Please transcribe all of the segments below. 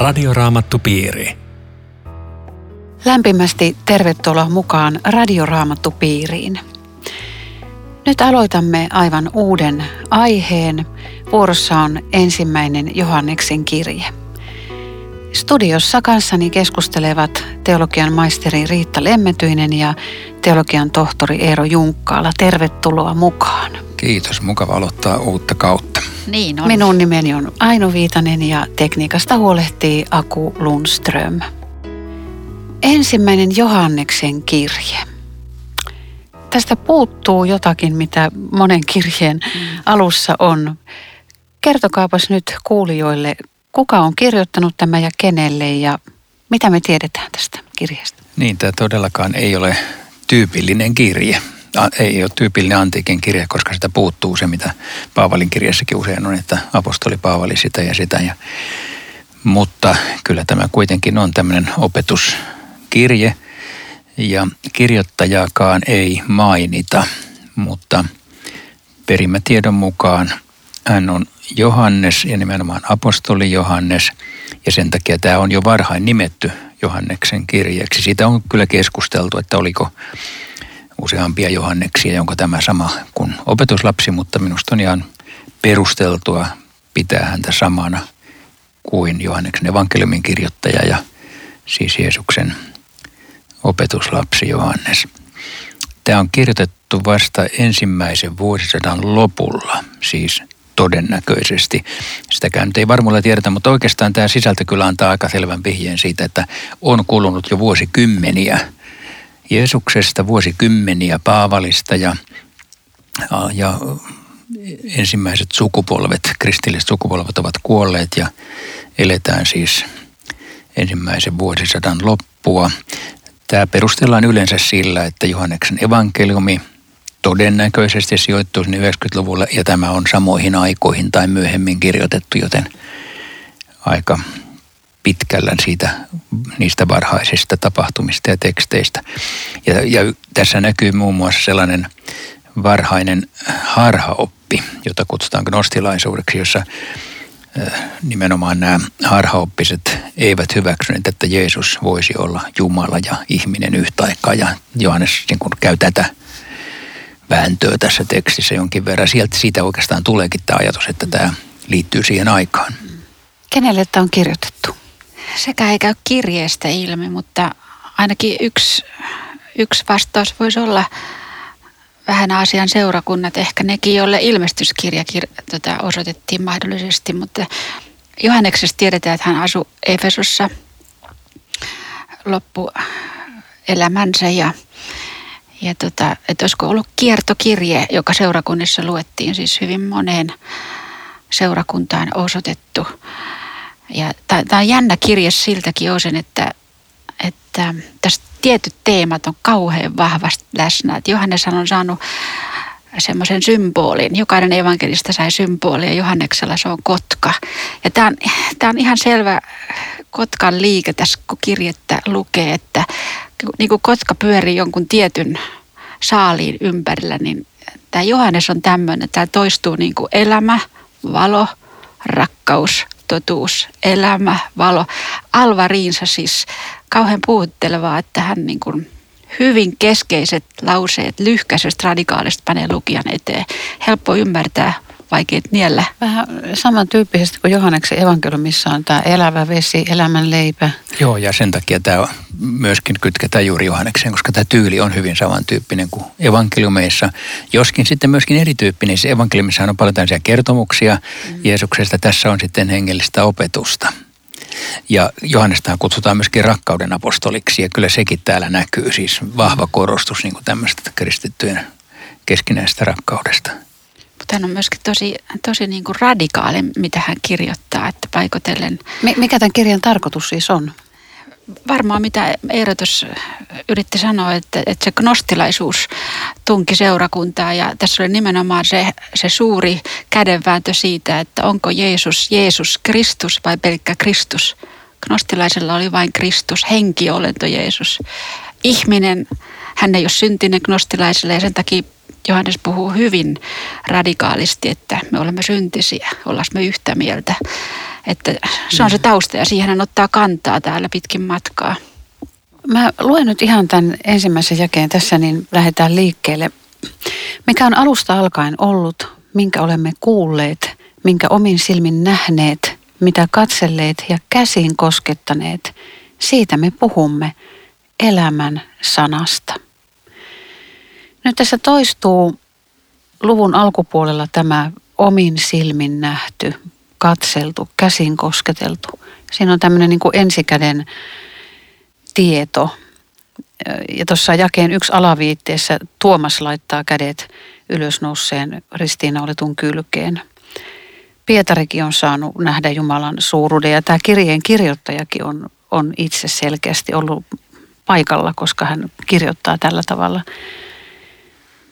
Radioraamattupiiri. Lämpimästi tervetuloa mukaan Radioraamattupiiriin. Nyt aloitamme aivan uuden aiheen. Vuorossa on ensimmäinen Johanneksen kirje. Studiossa kanssani keskustelevat teologian maisteri Riitta Lemmetyinen ja teologian tohtori Eero Junkkaala. Tervetuloa mukaan. Kiitos, mukava aloittaa uutta kautta. Niin on. Minun nimeni on Aino Viitanen ja tekniikasta huolehtii Aku Lundström. Ensimmäinen Johanneksen kirje. Tästä puuttuu jotakin, mitä monen kirjeen mm. alussa on. Kertokaapas nyt kuulijoille, kuka on kirjoittanut tämä ja kenelle ja mitä me tiedetään tästä kirjasta? Niin, tämä todellakaan ei ole tyypillinen kirje ei ole tyypillinen antiikin kirja, koska sitä puuttuu se, mitä Paavalin kirjassakin usein on, että apostoli Paavali sitä ja sitä. Ja, mutta kyllä tämä kuitenkin on tämmöinen opetuskirje ja kirjoittajaakaan ei mainita, mutta perimätiedon mukaan hän on Johannes ja nimenomaan apostoli Johannes ja sen takia tämä on jo varhain nimetty Johanneksen kirjeeksi. Siitä on kyllä keskusteltu, että oliko useampia Johanneksia, onko tämä sama kuin opetuslapsi, mutta minusta on ihan perusteltua pitää häntä samana kuin Johanneksen evankeliumin kirjoittaja ja siis Jeesuksen opetuslapsi Johannes. Tämä on kirjoitettu vasta ensimmäisen vuosisadan lopulla, siis todennäköisesti. Sitäkään nyt ei varmuudella tiedetä, mutta oikeastaan tämä sisältö kyllä antaa aika selvän vihjeen siitä, että on kulunut jo vuosikymmeniä – Jeesuksesta vuosikymmeniä Paavalista ja, ja ensimmäiset sukupolvet, kristilliset sukupolvet ovat kuolleet ja eletään siis ensimmäisen vuosisadan loppua. Tämä perustellaan yleensä sillä, että Johanneksen evankeliumi todennäköisesti sijoittuu 90-luvulle ja tämä on samoihin aikoihin tai myöhemmin kirjoitettu, joten aika pitkällä siitä, niistä varhaisista tapahtumista ja teksteistä. Ja, ja tässä näkyy muun muassa sellainen varhainen harhaoppi, jota kutsutaan gnostilaisuudeksi, jossa nimenomaan nämä harhaoppiset eivät hyväksyneet, että Jeesus voisi olla Jumala ja ihminen yhtä aikaa. Ja Johannes niin kuin käy tätä vääntöä tässä tekstissä jonkin verran. Sieltä siitä oikeastaan tuleekin tämä ajatus, että tämä liittyy siihen aikaan. Kenelle tämä on kirjoitettu? Sekä ei käy kirjeestä ilmi, mutta ainakin yksi, yksi vastaus voisi olla vähän asian seurakunnat, ehkä nekin, joille ilmestyskirja kir- tota, osoitettiin mahdollisesti, mutta Johanneksesta tiedetään, että hän asui Efesossa loppuelämänsä ja, ja tota, että olisiko ollut kiertokirje, joka seurakunnissa luettiin siis hyvin moneen seurakuntaan osoitettu. Ja tämä on jännä kirja siltäkin osin, että, että tässä tietyt teemat on kauhean vahvasti läsnä. Että Johannes on saanut semmoisen symbolin. Jokainen evankelista sai symbolin ja Johanneksella se on kotka. Ja tämä on, tämä on ihan selvä kotkan liike tässä, kun kirjettä lukee, että niin kuin kotka pyörii jonkun tietyn saaliin ympärillä, niin tämä Johannes on tämmöinen, että tämä toistuu niin kuin elämä, valo, rakkaus, totuus, elämä, valo. Alva Riinsa siis kauhean puhuttelevaa, että hän niin kuin hyvin keskeiset lauseet lyhkäisestä radikaalista panee lukijan eteen. Helppo ymmärtää, vaikeat niellä. Vähän samantyyppisesti kuin Johanneksen evankeliumissa on tämä elävä vesi, elämän leipä. Joo, ja sen takia tämä myöskin kytketään juuri Johannekseen, koska tämä tyyli on hyvin samantyyppinen kuin evankeliumeissa. Joskin sitten myöskin erityyppinen. Siis evankeliumissa on paljon tällaisia kertomuksia mm. Jeesuksesta. Tässä on sitten hengellistä opetusta. Ja Johannestahan kutsutaan myöskin rakkauden apostoliksi ja kyllä sekin täällä näkyy. Siis vahva korostus niin kuin tämmöistä kristittyjen keskinäisestä rakkaudesta. Hän on myöskin tosi, tosi niin kuin radikaali, mitä hän kirjoittaa, että paikotellen. Mikä tämän kirjan tarkoitus siis on? Varmaan mitä Eero yritti sanoa, että, että se gnostilaisuus tunki seurakuntaa ja tässä oli nimenomaan se, se suuri kädenvääntö siitä, että onko Jeesus Jeesus Kristus vai pelkkä Kristus. Gnostilaisella oli vain Kristus, henkiolento Jeesus. Ihminen, hän ei ole syntinen gnostilaiselle ja sen takia Johannes puhuu hyvin radikaalisti, että me olemme syntisiä, ollaan me yhtä mieltä. Että se on se tausta ja siihen hän ottaa kantaa täällä pitkin matkaa. Mä luen nyt ihan tämän ensimmäisen jakeen tässä, niin lähdetään liikkeelle. Mikä on alusta alkaen ollut, minkä olemme kuulleet, minkä omin silmin nähneet, mitä katselleet ja käsin koskettaneet, siitä me puhumme elämän sanasta. Nyt tässä toistuu luvun alkupuolella tämä omin silmin nähty, katseltu, käsin kosketeltu. Siinä on tämmöinen niin kuin ensikäden tieto. Ja tuossa jakeen yksi alaviitteessä Tuomas laittaa kädet ylösnouseen ristiinnauletun kylkeen. Pietarikin on saanut nähdä Jumalan suuruuden ja tämä kirjeen kirjoittajakin on, on itse selkeästi ollut paikalla, koska hän kirjoittaa tällä tavalla.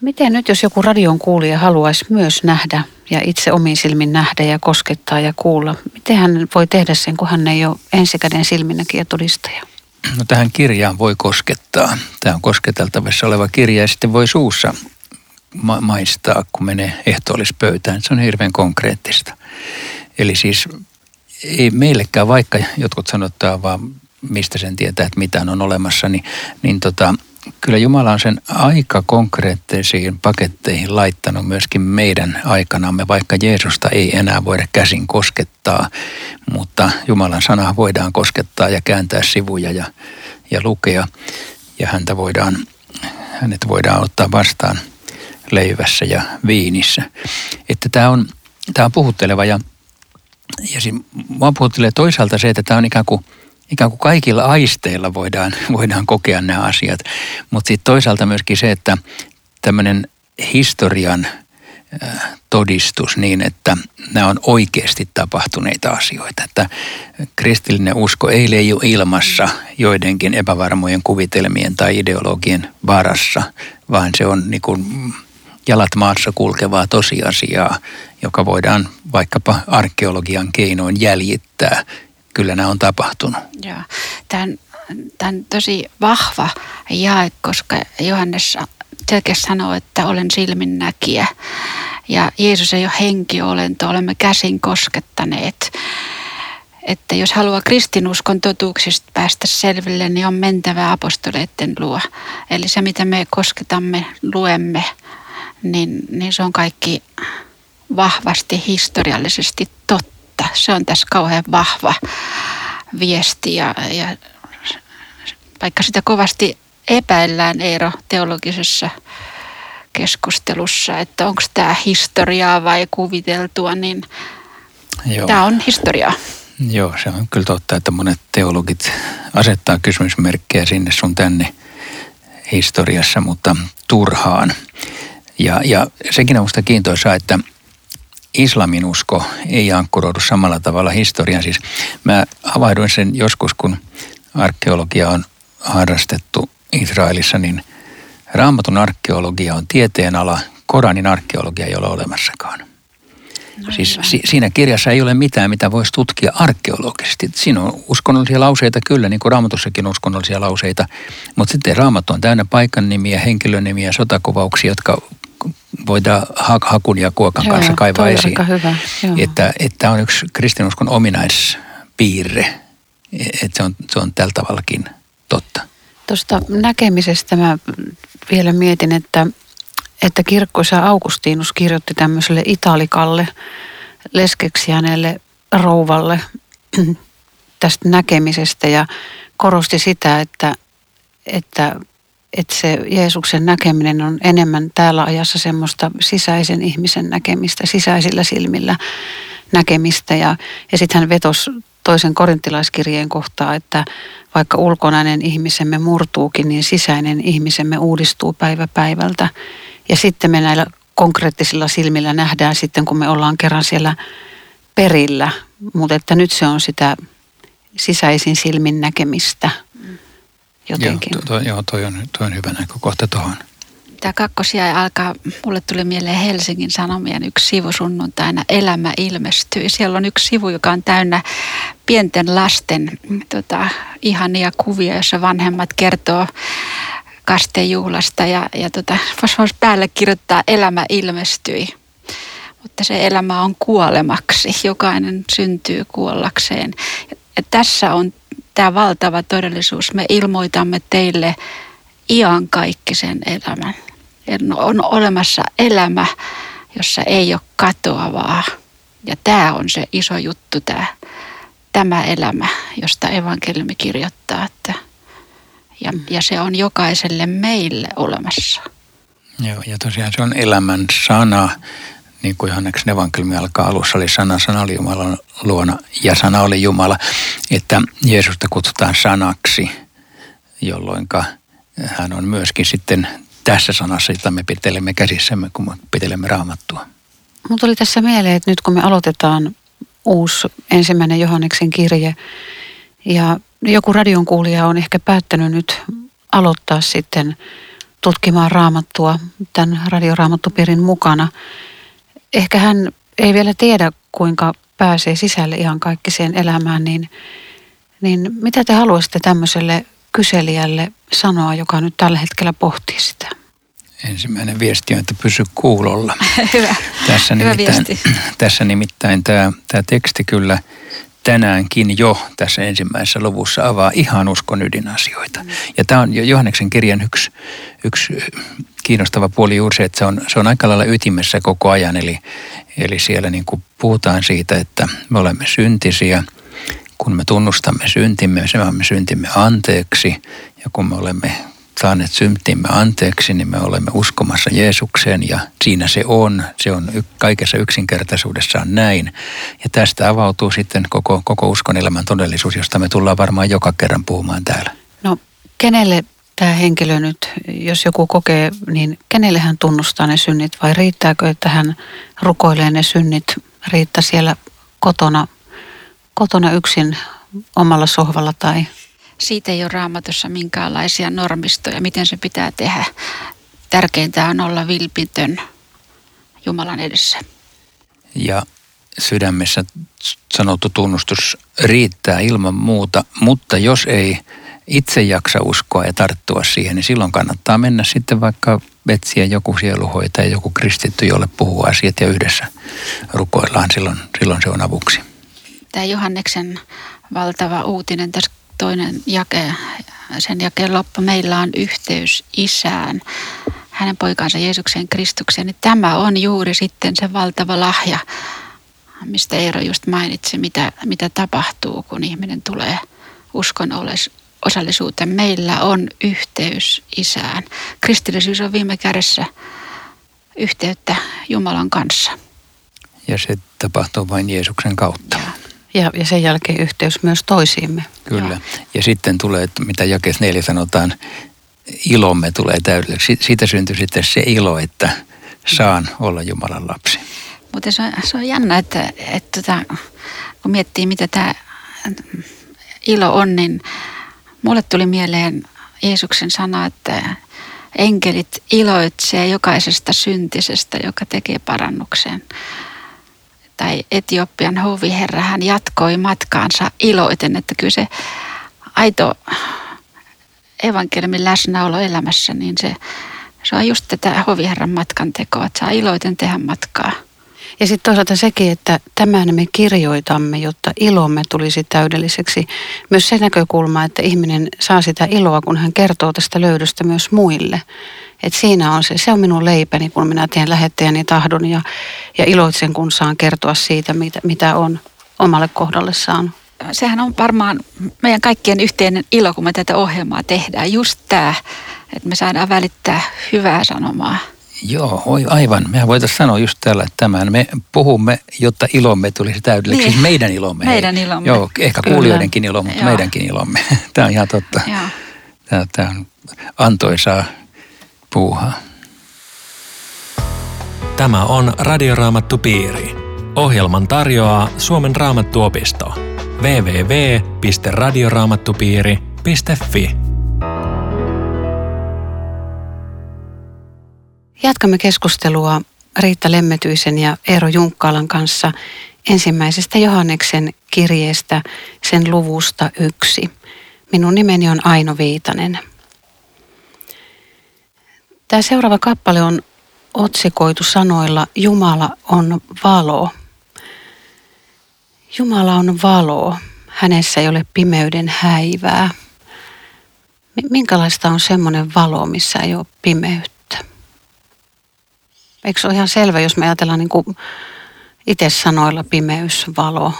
Miten nyt, jos joku radion kuulija haluaisi myös nähdä ja itse omiin silmin nähdä ja koskettaa ja kuulla, miten hän voi tehdä sen, kun hän ei ole ensikäden silminnäkijä todistaja? No tähän kirjaan voi koskettaa. Tämä on kosketeltavissa oleva kirja ja sitten voi suussa ma- maistaa, kun menee ehtoollispöytään. Se on hirveän konkreettista. Eli siis ei meillekään, vaikka jotkut sanottaa vaan mistä sen tietää, että mitään on olemassa, niin, niin tota, kyllä Jumala on sen aika konkreettisiin paketteihin laittanut myöskin meidän aikanamme, vaikka Jeesusta ei enää voida käsin koskettaa, mutta Jumalan sana voidaan koskettaa ja kääntää sivuja ja, ja lukea ja häntä voidaan, hänet voidaan ottaa vastaan leivässä ja viinissä. Että tämä on, tämä on puhutteleva ja, ja siinä, mua puhuttelee toisaalta se, että tämä on ikään kuin – ikään kuin kaikilla aisteilla voidaan, voidaan kokea nämä asiat. Mutta sitten toisaalta myöskin se, että tämmöinen historian äh, todistus niin, että nämä on oikeasti tapahtuneita asioita. Että kristillinen usko ei leiju ilmassa joidenkin epävarmojen kuvitelmien tai ideologien varassa, vaan se on niin kuin jalat maassa kulkevaa tosiasiaa, joka voidaan vaikkapa arkeologian keinoin jäljittää kyllä nämä on tapahtunut. Joo. Tämä on, tämä on tosi vahva jae, koska Johannes selkeästi sanoo, että olen silminnäkijä. Ja Jeesus ei ole henkiolento, olemme käsin koskettaneet. Että jos haluaa kristinuskon totuuksista päästä selville, niin on mentävä apostoleiden luo. Eli se, mitä me kosketamme, luemme, niin, niin se on kaikki vahvasti historiallisesti totta että se on tässä kauhean vahva viesti ja, ja vaikka sitä kovasti epäillään Eero teologisessa keskustelussa, että onko tämä historiaa vai kuviteltua, niin Joo. tämä on historiaa. Joo, se on kyllä totta, että monet teologit asettaa kysymysmerkkejä sinne sun tänne historiassa, mutta turhaan. Ja, ja sekin on minusta kiintoisaa, että islamin usko ei ankkuroidu samalla tavalla historiaan. Siis mä havahduin sen joskus, kun arkeologia on harrastettu Israelissa, niin raamatun arkeologia on tieteenala, Koranin arkeologia ei ole olemassakaan. No, siis si- siinä kirjassa ei ole mitään, mitä voisi tutkia arkeologisesti. Siinä on uskonnollisia lauseita kyllä, niin kuin raamatussakin on uskonnollisia lauseita, mutta sitten raamattu on täynnä paikan nimiä, henkilönimiä, sotakuvauksia, jotka voidaan hakun ja kuokan Joo, kanssa kaivaa esiin. Hyvä. Että, että on yksi kristinuskon ominaispiirre, että se on, se on tällä tavallakin totta. Tuosta näkemisestä mä vielä mietin, että, että kirkkoisa Augustinus kirjoitti tämmöiselle italikalle leskeksi hänelle rouvalle tästä näkemisestä ja korosti sitä, että, että että se Jeesuksen näkeminen on enemmän täällä ajassa semmoista sisäisen ihmisen näkemistä, sisäisillä silmillä näkemistä. Ja, ja sitten hän vetosi toisen korintilaiskirjeen kohtaa, että vaikka ulkonainen ihmisemme murtuukin, niin sisäinen ihmisemme uudistuu päivä päivältä. Ja sitten me näillä konkreettisilla silmillä nähdään sitten, kun me ollaan kerran siellä perillä. Mutta että nyt se on sitä sisäisin silmin näkemistä – jotenkin. Joo, toi, joo toi, on, toi on hyvä näkökohta tuohon. Tämä kakkosia alkaa, mulle tuli mieleen Helsingin Sanomien yksi sivu sunnuntaina, Elämä ilmestyy. Siellä on yksi sivu, joka on täynnä pienten lasten tota, ihania kuvia, joissa vanhemmat kertoo kastejuhlasta ja, ja tota, voisi päälle kirjoittaa Elämä ilmestyi. mutta se elämä on kuolemaksi. Jokainen syntyy kuollakseen. Ja tässä on tämä valtava todellisuus. Me ilmoitamme teille iankaikkisen elämän. On olemassa elämä, jossa ei ole katoavaa. Ja tämä on se iso juttu, tämä, tämä elämä, josta evankeliumi kirjoittaa. Että, ja, ja se on jokaiselle meille olemassa. Joo, ja tosiaan se on elämän sana, niin kuin Johanneksen evankeliumi alkaa alussa, oli sana, sana oli Jumalan luona ja sana oli Jumala, että Jeesusta kutsutaan sanaksi, jolloin hän on myöskin sitten tässä sanassa, jota me pitelemme käsissämme, kun me pitelemme raamattua. Mutta tuli tässä mieleen, että nyt kun me aloitetaan uusi ensimmäinen Johanneksen kirje ja joku radion kuulija on ehkä päättänyt nyt aloittaa sitten tutkimaan raamattua tämän radioraamattupiirin mukana. Ehkä hän ei vielä tiedä, kuinka pääsee sisälle ihan kaikkiseen elämään, niin, niin mitä te haluaisitte tämmöiselle kyselijälle sanoa, joka nyt tällä hetkellä pohtii sitä? Ensimmäinen viesti on, että pysy kuulolla. Hyvä, tässä Hyvä nimittäin, viesti. Tässä nimittäin tämä, tämä teksti kyllä tänäänkin jo tässä ensimmäisessä luvussa avaa ihan uskon ydinasioita. Mm. Ja tämä on jo Johanneksen kirjan yksi, yksi kiinnostava puoli juuri se, että se on, se on aika lailla ytimessä koko ajan. Eli, eli siellä niin kuin puhutaan siitä, että me olemme syntisiä, kun me tunnustamme syntimme, me syntimme anteeksi ja kun me olemme saaneet syntimme anteeksi, niin me olemme uskomassa Jeesukseen ja siinä se on. Se on kaikessa yksinkertaisuudessaan näin. Ja tästä avautuu sitten koko, koko uskon elämän todellisuus, josta me tullaan varmaan joka kerran puhumaan täällä. No kenelle tämä henkilö nyt, jos joku kokee, niin kenelle hän tunnustaa ne synnit vai riittääkö, että hän rukoilee ne synnit, riittää siellä kotona, kotona yksin omalla sohvalla tai siitä ei ole raamatussa minkäänlaisia normistoja, miten se pitää tehdä. Tärkeintä on olla vilpitön Jumalan edessä. Ja sydämessä sanottu tunnustus riittää ilman muuta, mutta jos ei itse jaksa uskoa ja tarttua siihen, niin silloin kannattaa mennä sitten vaikka etsiä joku sieluhoitaja, joku kristitty, jolle puhuu asiat ja yhdessä rukoillaan, silloin, silloin se on avuksi. Tämä Johanneksen valtava uutinen tässä toinen jake, sen jakeen loppu, meillä on yhteys isään, hänen poikansa Jeesuksen Kristukseen, niin tämä on juuri sitten se valtava lahja, mistä Eero just mainitsi, mitä, mitä tapahtuu, kun ihminen tulee uskon osallisuuteen. Meillä on yhteys isään. Kristillisyys on viime kädessä yhteyttä Jumalan kanssa. Ja se tapahtuu vain Jeesuksen kautta. Ja. Ja, ja sen jälkeen yhteys myös toisiimme. Kyllä. Ja, ja sitten tulee, että mitä jakeessa neljä sanotaan, ilomme tulee täydelliseksi. Siitä syntyy sitten se ilo, että saan olla Jumalan lapsi. Mutta se on, se on jännä, että, että tota, kun miettii, mitä tämä ilo on, niin mulle tuli mieleen Jeesuksen sana, että enkelit iloitsee jokaisesta syntisestä, joka tekee parannuksen tai Etiopian hoviherra, hän jatkoi matkaansa iloiten, että kyllä se aito evankeliumin läsnäolo elämässä, niin se, se on just tätä hoviherran matkan tekoa, että saa iloiten tehdä matkaa. Ja sitten toisaalta sekin, että tämän me kirjoitamme, jotta ilomme tulisi täydelliseksi. Myös se näkökulma, että ihminen saa sitä iloa, kun hän kertoo tästä löydöstä myös muille. Et siinä on se, se on minun leipäni, kun minä teen lähettäjäni tahdon ja, ja iloitsen, kun saan kertoa siitä, mitä, mitä on omalle kohdalle saanut. Sehän on varmaan meidän kaikkien yhteinen ilo, kun me tätä ohjelmaa tehdään. Just tämä, että me saadaan välittää hyvää sanomaa. Joo, aivan. Mehän voitaisiin sanoa just tällä tämän. Me puhumme, jotta ilomme tulisi täydelliseksi. Niin. Siis meidän ilomme. Meidän ilomme. Joo, ehkä Kyllä. kuulijoidenkin ilo, mutta Joo. meidänkin ilomme. Tämä on ihan totta. Joo. Tämä, tämä on antoisaa puuhaa. Tämä on Radioraamattu Piiri. Ohjelman tarjoaa Suomen raamattuopisto. www.radioraamattupiiri.fi Jatkamme keskustelua Riitta Lemmetyisen ja Eero Junkkaalan kanssa ensimmäisestä Johanneksen kirjeestä sen luvusta yksi. Minun nimeni on Aino Viitanen. Tämä seuraava kappale on otsikoitu sanoilla Jumala on valo. Jumala on valo. Hänessä ei ole pimeyden häivää. Minkälaista on semmoinen valo, missä ei ole pimeyttä? Eikö se ole ihan selvä, jos me ajatellaan niin kuin itse sanoilla pimeys, valo?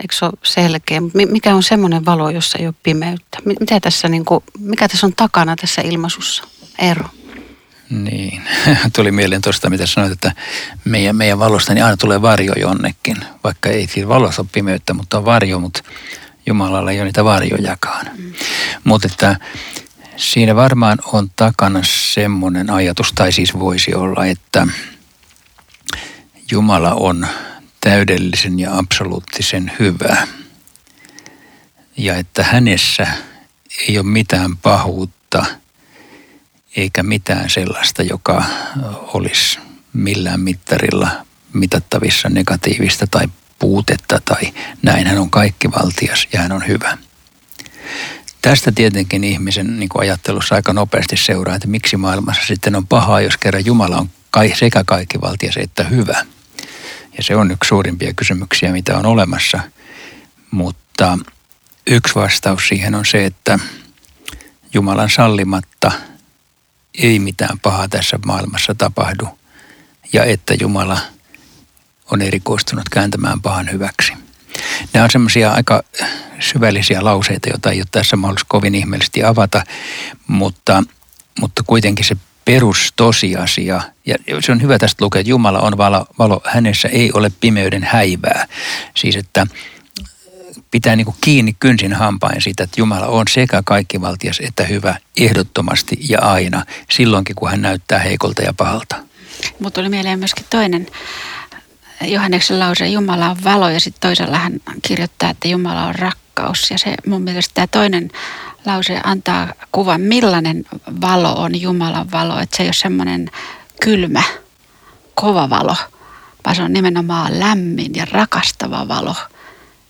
Eikö se ole selkeä? Mikä on semmoinen valo, jossa ei ole pimeyttä? Mitä tässä, niin kuin, mikä tässä on takana tässä ilmaisussa? Ero. Niin, tuli mieleen tuosta, mitä sanoit, että meidän, meidän valosta niin aina tulee varjo jonnekin. Vaikka ei siinä valossa ole pimeyttä, mutta on varjo, mutta Jumalalla ei ole niitä varjojakaan. Mm. Mutta että siinä varmaan on takana semmoinen ajatus, tai siis voisi olla, että Jumala on täydellisen ja absoluuttisen hyvä. Ja että hänessä ei ole mitään pahuutta eikä mitään sellaista, joka olisi millään mittarilla mitattavissa negatiivista tai puutetta tai näin. Hän on valtias ja hän on hyvä. Tästä tietenkin ihmisen niin kuin ajattelussa aika nopeasti seuraa, että miksi maailmassa sitten on pahaa, jos kerran Jumala on sekä valtias että hyvä. Ja se on yksi suurimpia kysymyksiä, mitä on olemassa. Mutta yksi vastaus siihen on se, että Jumalan sallimatta ei mitään pahaa tässä maailmassa tapahdu. Ja että Jumala on erikoistunut kääntämään pahan hyväksi. Nämä on semmoisia aika syvällisiä lauseita, joita ei ole tässä mahdollista kovin ihmeellisesti avata, mutta, mutta kuitenkin se perustosiasia, ja se on hyvä tästä lukea, että Jumala on valo, valo, hänessä ei ole pimeyden häivää. Siis että pitää niin kuin kiinni kynsin hampain siitä, että Jumala on sekä kaikkivaltias että hyvä ehdottomasti ja aina, silloinkin kun hän näyttää heikolta ja pahalta. Mutta tuli mieleen myöskin toinen Johanneksen lause, Jumala on valo ja sitten toisella hän kirjoittaa, että Jumala on rakkaus. Ja se mun mielestä tämä toinen lause antaa kuvan, millainen valo on Jumalan valo. Että se ei ole semmoinen kylmä, kova valo, vaan se on nimenomaan lämmin ja rakastava valo.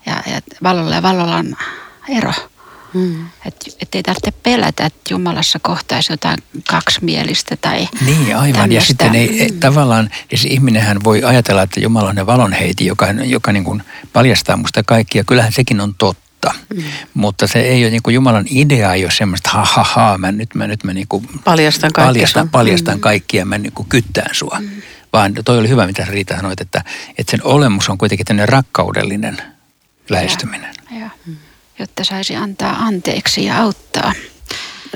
Ja, ja valolla ja valolla on ero. Mm. Että et ei tarvitse pelätä, että Jumalassa kohtaisi jotain kaksimielistä tai Niin, aivan. Tämmöistä. Ja sitten ei, mm. tavallaan, ja se ihminenhän voi ajatella, että Jumala on ne valonheiti, joka, joka niin kuin paljastaa musta kaikkia. Kyllähän sekin on totta. Mm. Mutta se ei ole niin kuin Jumalan idea, ei ole semmoista, ha ha ha, mä nyt mä, nyt mä niin kuin paljastan, paljastan, paljastan mm. kaikkia, mä niin kuin kyttään sua. Mm. Vaan toi oli hyvä, mitä Riita sanoit, että, että sen olemus on kuitenkin tämmöinen rakkaudellinen lähestyminen. Ja, ja. Mm jotta saisi antaa anteeksi ja auttaa.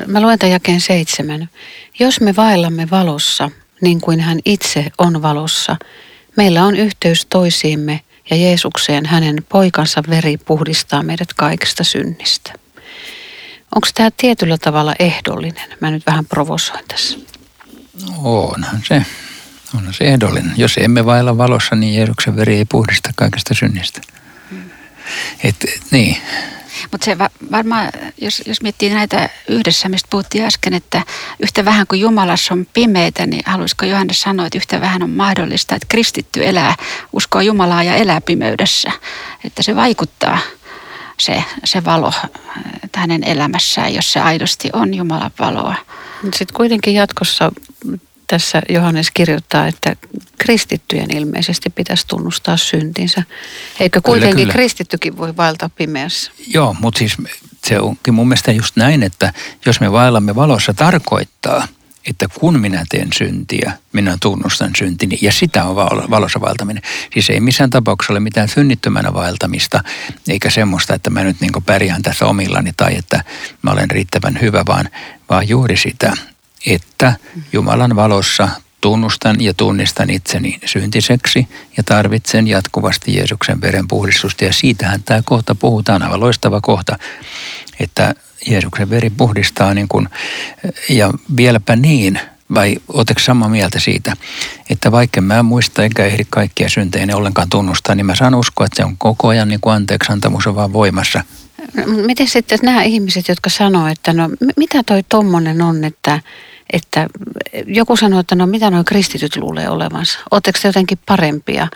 Mä luen tämän jakeen seitsemän. Jos me vaellamme valossa, niin kuin hän itse on valossa, meillä on yhteys toisiimme ja Jeesukseen hänen poikansa veri puhdistaa meidät kaikista synnistä. Onko tämä tietyllä tavalla ehdollinen? Mä nyt vähän provosoin tässä. Onhan se. Onhan se ehdollinen. Jos emme vailla valossa, niin Jeesuksen veri ei puhdista kaikista synnistä. Hmm. Et, niin, mutta se va- varmaan, jos, jos miettii näitä yhdessä, mistä puhuttiin äsken, että yhtä vähän kuin Jumalassa on pimeitä, niin haluaisiko Johannes sanoa, että yhtä vähän on mahdollista, että kristitty elää, uskoo Jumalaa ja elää pimeydessä. Että se vaikuttaa se, se valo hänen elämässään, jos se aidosti on Jumalan valoa. Sitten kuitenkin jatkossa tässä Johannes kirjoittaa, että kristittyjen ilmeisesti pitäisi tunnustaa syntinsä. Eikö kuitenkin kyllä, kyllä. kristittykin voi vaeltaa pimeässä? Joo, mutta siis se onkin mun mielestä just näin, että jos me vaellamme valossa tarkoittaa, että kun minä teen syntiä, minä tunnustan syntini ja sitä on valossa vaeltaminen. Siis ei missään tapauksessa ole mitään synnittömänä vaeltamista, eikä semmoista, että mä nyt niin pärjään tässä omillani tai että mä olen riittävän hyvä, vaan, vaan juuri sitä, että Jumalan valossa tunnustan ja tunnistan itseni syntiseksi ja tarvitsen jatkuvasti Jeesuksen veren puhdistusta. Ja siitähän tämä kohta puhutaan, aivan loistava kohta, että Jeesuksen veri puhdistaa niin kuin, ja vieläpä niin, vai oletko samaa mieltä siitä, että vaikka mä en muista eikä ehdi kaikkia syntejä ollenkaan tunnustaa, niin mä saan uskoa, että se on koko ajan niin kuin anteeksi antamus on vaan voimassa. Miten sitten nämä ihmiset, jotka sanoo, että no mitä toi tommonen on, että että joku sanoo, että no mitä nuo kristityt luulee olevansa, oletteko te jotenkin parempia?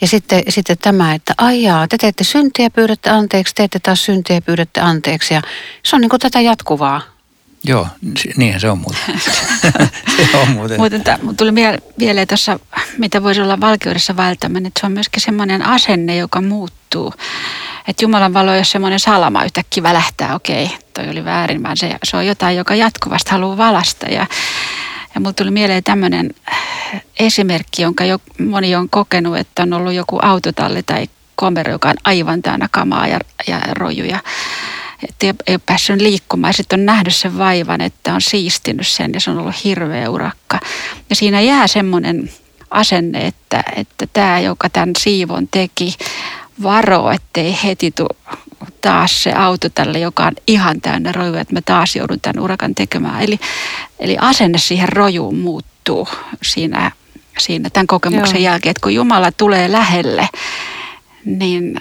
Ja sitten, sitten tämä, että aijaa, te teette syntiä pyydätte anteeksi, teette taas syntiä pyydätte anteeksi ja se on niin kuin tätä jatkuvaa Joo, niinhän se on muuten. se on muuten. Muuten tuli mieleen tuossa, mitä voisi olla valkeudessa välttämään, että se on myöskin semmoinen asenne, joka muuttuu. Että Jumalan valo, jos semmoinen salama yhtäkkiä välähtää, okei, toi oli väärin, vaan se, se on jotain, joka jatkuvasti haluaa valasta. Ja, ja mulle tuli mieleen tämmöinen esimerkki, jonka jo, moni on kokenut, että on ollut joku autotalli tai komero, joka on aivan täynnä kamaa ja, ja rojuja että ei, ei ole päässyt liikkumaan. Sitten on nähnyt sen vaivan, että on siistinyt sen ja se on ollut hirveä urakka. Ja siinä jää semmoinen asenne, että, että tämä, joka tämän siivon teki, varo, ettei heti tule taas se auto tälle, joka on ihan täynnä rojuja, että mä taas joudun tämän urakan tekemään. Eli, eli asenne siihen rojuun muuttuu siinä, siinä tämän kokemuksen Joo. jälkeen, että kun Jumala tulee lähelle, niin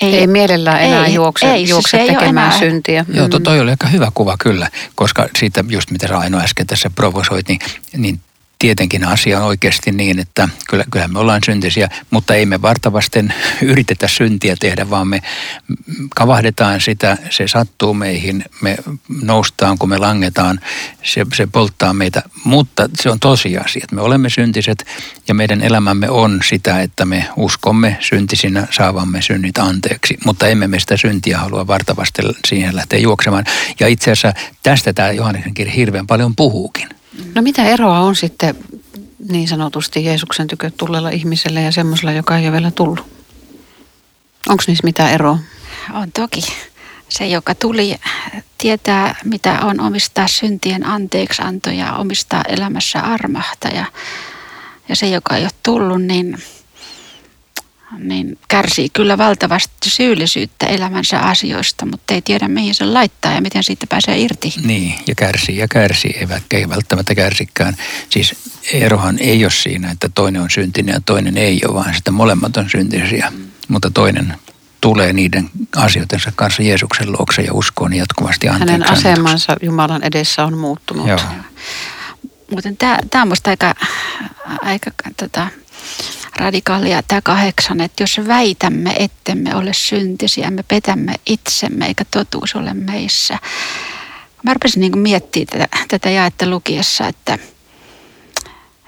ei, ei mielellään enää ei, juokse, ei, juokse se tekemään enää. syntiä. Joo, mm. toi oli aika hyvä kuva kyllä, koska siitä just mitä Raino äsken tässä provosoit, niin, niin tietenkin asia on oikeasti niin, että kyllä, kyllä me ollaan syntisiä, mutta ei me vartavasten yritetä syntiä tehdä, vaan me kavahdetaan sitä, se sattuu meihin, me noustaan, kun me langetaan, se, se polttaa meitä, mutta se on tosiasia, että me olemme syntiset ja meidän elämämme on sitä, että me uskomme syntisinä saavamme synnit anteeksi, mutta emme me sitä syntiä halua vartavasti siihen lähteä juoksemaan. Ja itse asiassa tästä tämä Johanneksen kirja hirveän paljon puhuukin. No mitä eroa on sitten niin sanotusti Jeesuksen tykö tulleella ihmisellä ja semmoisella, joka ei ole vielä tullut? Onko niissä mitään eroa? On toki. Se, joka tuli, tietää, mitä on omistaa syntien anteeksianto ja omistaa elämässä armahta. Ja, ja se, joka ei ole tullut, niin niin kärsii kyllä valtavasti syyllisyyttä elämänsä asioista, mutta ei tiedä mihin se laittaa ja miten siitä pääsee irti. Niin, ja kärsii ja kärsii, eivätkä ei välttämättä kärsikään. Siis erohan ei ole siinä, että toinen on syntinen ja toinen ei ole, vaan sitä molemmat on syntisiä, mm. mutta toinen tulee niiden asioitensa kanssa Jeesuksen luokse ja uskoo niin jatkuvasti anteeksi. Hänen asemansa Jumalan edessä on muuttunut. Joo. Muuten tämä, tämä on minusta aika, aika tota, radikaalia tämä kahdeksan, että jos väitämme, ettemme ole syntisiä, me petämme itsemme eikä totuus ole meissä. Mä rupesin niin miettimään tätä, tätä jaetta lukiessa, että,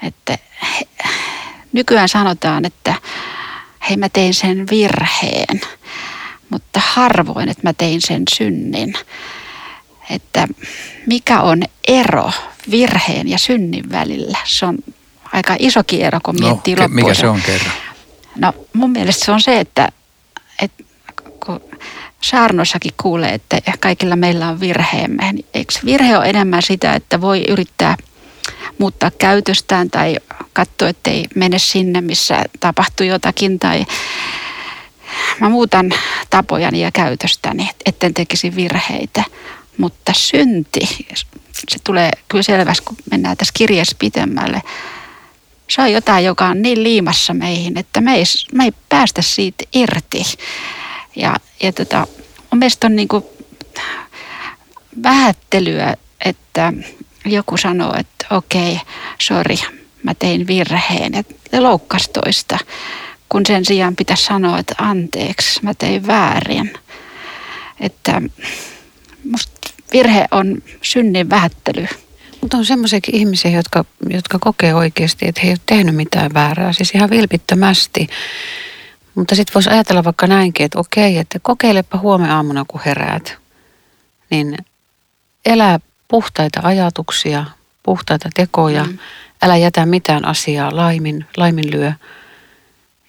että he, nykyään sanotaan, että hei mä tein sen virheen, mutta harvoin, että mä tein sen synnin. Että mikä on ero virheen ja synnin välillä? Se on aika iso ero, kun no, miettii loppuun. Mikä se on kerran? No mun mielestä se on se, että, että kun saarnossakin kuulee, että kaikilla meillä on virheemme. Niin eikö virhe ole enemmän sitä, että voi yrittää muuttaa käytöstään tai katsoa, ettei mene sinne, missä tapahtuu jotakin tai mä muutan tapojani ja käytöstäni, etten tekisi virheitä. Mutta synti, se tulee kyllä selvästi, kun mennään tässä kirjassa pitemmälle se on jotain, joka on niin liimassa meihin, että me ei, me ei päästä siitä irti. Ja, ja tota, mun mielestä on niin kuin vähättelyä, että joku sanoo, että okei, sori, mä tein virheen, että loukkas toista. Kun sen sijaan pitäisi sanoa, että anteeksi, mä tein väärin. Että musta virhe on synnin vähättely. Mutta on semmoisiakin ihmisiä, jotka, jotka kokee oikeasti, että he ei ole tehnyt mitään väärää, siis ihan vilpittömästi. Mutta sitten voisi ajatella vaikka näinkin, että okei, että kokeilepa huomenna aamuna, kun heräät. Niin elää puhtaita ajatuksia, puhtaita tekoja, mm. älä jätä mitään asiaa laimin, laiminlyö.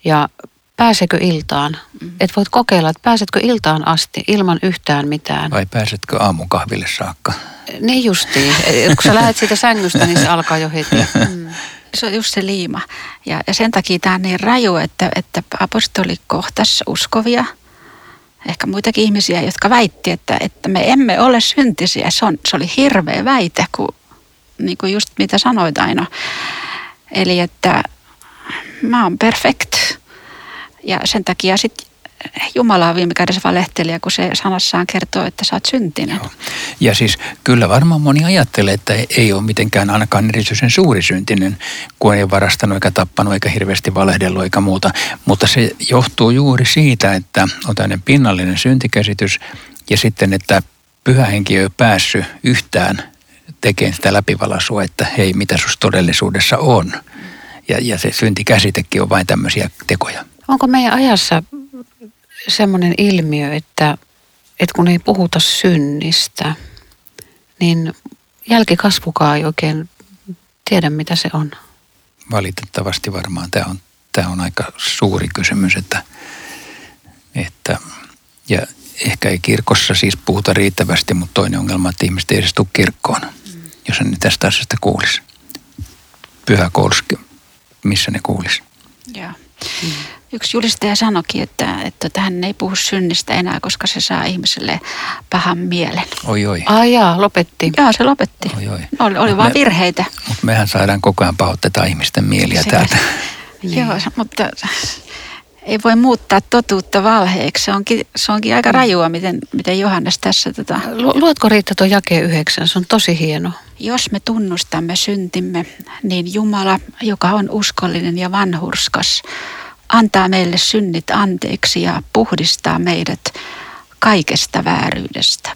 Ja pääsekö iltaan? Mm. Et voit kokeilla, että pääsetkö iltaan asti ilman yhtään mitään. Vai pääsetkö aamukahville saakka? Niin justiin. Kun sä lähdet siitä sängystä, niin se alkaa jo heti. Mm. Se on just se liima. Ja, ja sen takia tämä on niin raju, että, että apostoli kohtasi uskovia, ehkä muitakin ihmisiä, jotka väitti, että, että me emme ole syntisiä. Se, on, se oli hirveä väite, kun, niin kuin just mitä sanoit aina. Eli että mä oon perfect. Ja sen takia sitten Jumala on viime kädessä valehtelija, kun se sanassaan kertoo, että sä oot syntinen. Joo. Ja siis kyllä varmaan moni ajattelee, että ei ole mitenkään ainakaan erityisen suuri syntinen, kun ei varastanut eikä tappanut eikä hirveästi valehdellut eikä muuta. Mutta se johtuu juuri siitä, että on tämmöinen pinnallinen syntikäsitys ja sitten, että pyhä henki ei ole päässyt yhtään tekemään sitä läpivalaisua, että hei, mitä sus todellisuudessa on. Ja, ja se syntikäsitekin on vain tämmöisiä tekoja. Onko meidän ajassa semmoinen ilmiö, että, että kun ei puhuta synnistä, niin jälkikasvukaan ei oikein tiedä, mitä se on? Valitettavasti varmaan tämä on, tämä on aika suuri kysymys, että, että ja ehkä ei kirkossa siis puhuta riittävästi, mutta toinen ongelma, että ihmiset ei edes tule kirkkoon, jos ne tästä asiasta kuulisi. Pyhäkoulussa, missä ne kuulisi. Joo. Mm. Yksi julistaja sanoikin, että, että hän ei puhu synnistä enää, koska se saa ihmiselle pahan mielen. Oi oi. Ai jaa, lopetti. Joo, se lopetti. Oi oi. Oli, oli vaan me, virheitä. Mutta mehän saadaan koko ajan pahoittaa ihmisten mieliä se, täältä. Niin. Joo, mutta ei voi muuttaa totuutta valheeksi. Se onkin, se onkin aika rajua, miten, miten Johannes tässä... Tota... Luotko Riitta tuon jakeen yhdeksän? Se on tosi hieno. Jos me tunnustamme syntimme, niin Jumala, joka on uskollinen ja vanhurskas, antaa meille synnit anteeksi ja puhdistaa meidät kaikesta vääryydestä.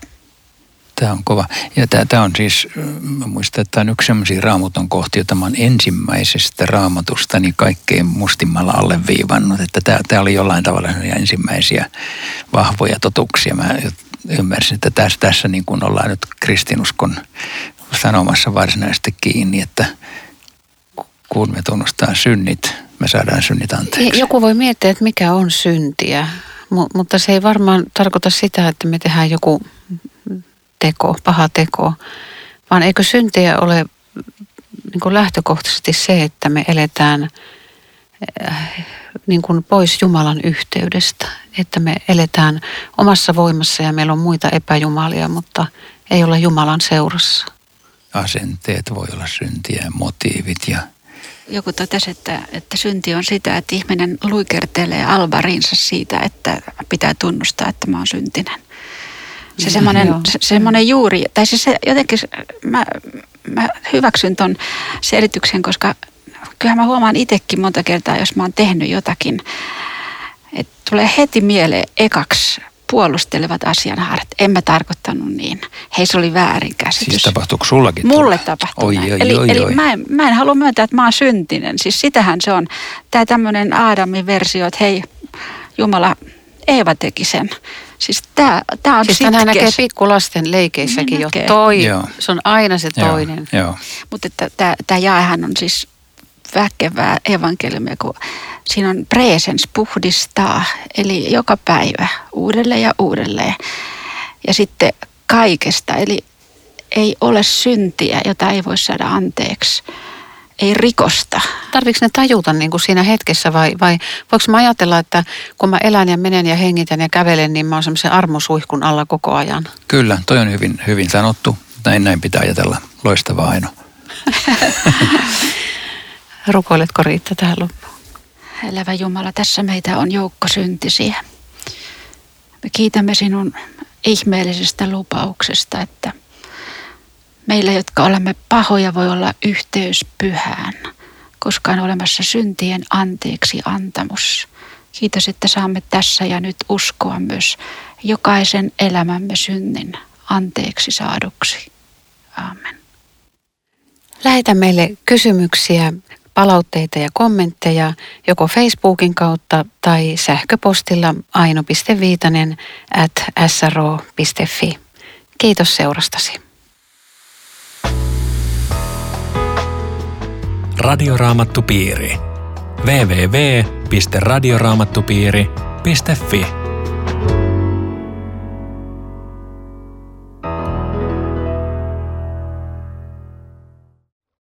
Tämä on kova. Ja tämä, tämä on siis, mä muistan, että tämä on yksi sellaisia raamaton kohti, jota mä ensimmäisestä raamatusta niin kaikkein mustimmalla alleviivannut. Että tämä, tämä oli jollain tavalla ensimmäisiä vahvoja totuksia. Mä ymmärsin, että tässä, tässä niin kuin ollaan nyt kristinuskon sanomassa varsinaisesti kiinni, että kun me tunnustaa synnit, me saadaan synnit anteeksi. Joku voi miettiä, että mikä on syntiä, mutta se ei varmaan tarkoita sitä, että me tehdään joku teko, paha teko, vaan eikö syntiä ole niin kuin lähtökohtaisesti se, että me eletään äh, niin kuin pois Jumalan yhteydestä, että me eletään omassa voimassa ja meillä on muita epäjumalia, mutta ei ole Jumalan seurassa. Asenteet voi olla syntiä, motiivit ja joku totesi, että, että synti on sitä, että ihminen luikertelee alvarinsa siitä, että pitää tunnustaa, että mä oon syntinen. Se mm, semmoinen, se, semmoinen juuri, tai siis se jotenkin, mä, mä hyväksyn ton selityksen, koska kyllähän mä huomaan itsekin monta kertaa, jos mä oon tehnyt jotakin, että tulee heti mieleen ekaksi puolustelevat asianhaarat. En mä tarkoittanut niin. Hei, se oli väärinkäsitys. Siis tapahtuuko sullakin? Mulle tapahtui oi, näin. Oi, eli, oi, eli oi. Mä, en, mä en halua myöntää, että mä oon syntinen. Siis sitähän se on. Tämä tämmöinen Aadamin versio, että hei, Jumala, Eeva teki sen. Siis tämä, tämä on siis sitkeä. näkee pikkulasten leikeissäkin niin jo toi. Joo. Se on aina se toinen. Joo, joo. Mutta tämä, tämä jaehan on siis väkevää evankeliumia, kun siinä on presens puhdistaa, eli joka päivä uudelleen ja uudelleen. Ja sitten kaikesta, eli ei ole syntiä, jota ei voi saada anteeksi. Ei rikosta. Tarviiko ne tajuta niin kuin siinä hetkessä vai, vai voiko mä ajatella, että kun mä elän ja menen ja hengitän ja kävelen, niin mä oon semmoisen armosuihkun alla koko ajan? Kyllä, toi on hyvin, hyvin sanottu. Näin, näin pitää ajatella. Loistavaa Aino. Rukoiletko Riitta tähän loppuun? Elävä Jumala, tässä meitä on joukko syntisiä. Me kiitämme sinun ihmeellisestä lupauksesta, että meillä, jotka olemme pahoja, voi olla yhteys pyhään, koska on olemassa syntien anteeksi antamus. Kiitos, että saamme tässä ja nyt uskoa myös jokaisen elämämme synnin anteeksi saaduksi. Amen. Lähetä meille kysymyksiä palautteita ja kommentteja joko Facebookin kautta tai sähköpostilla aino.viitanen at sro.fi. Kiitos seurastasi. Radioraamattupiiri. www.radioraamattupiiri.fi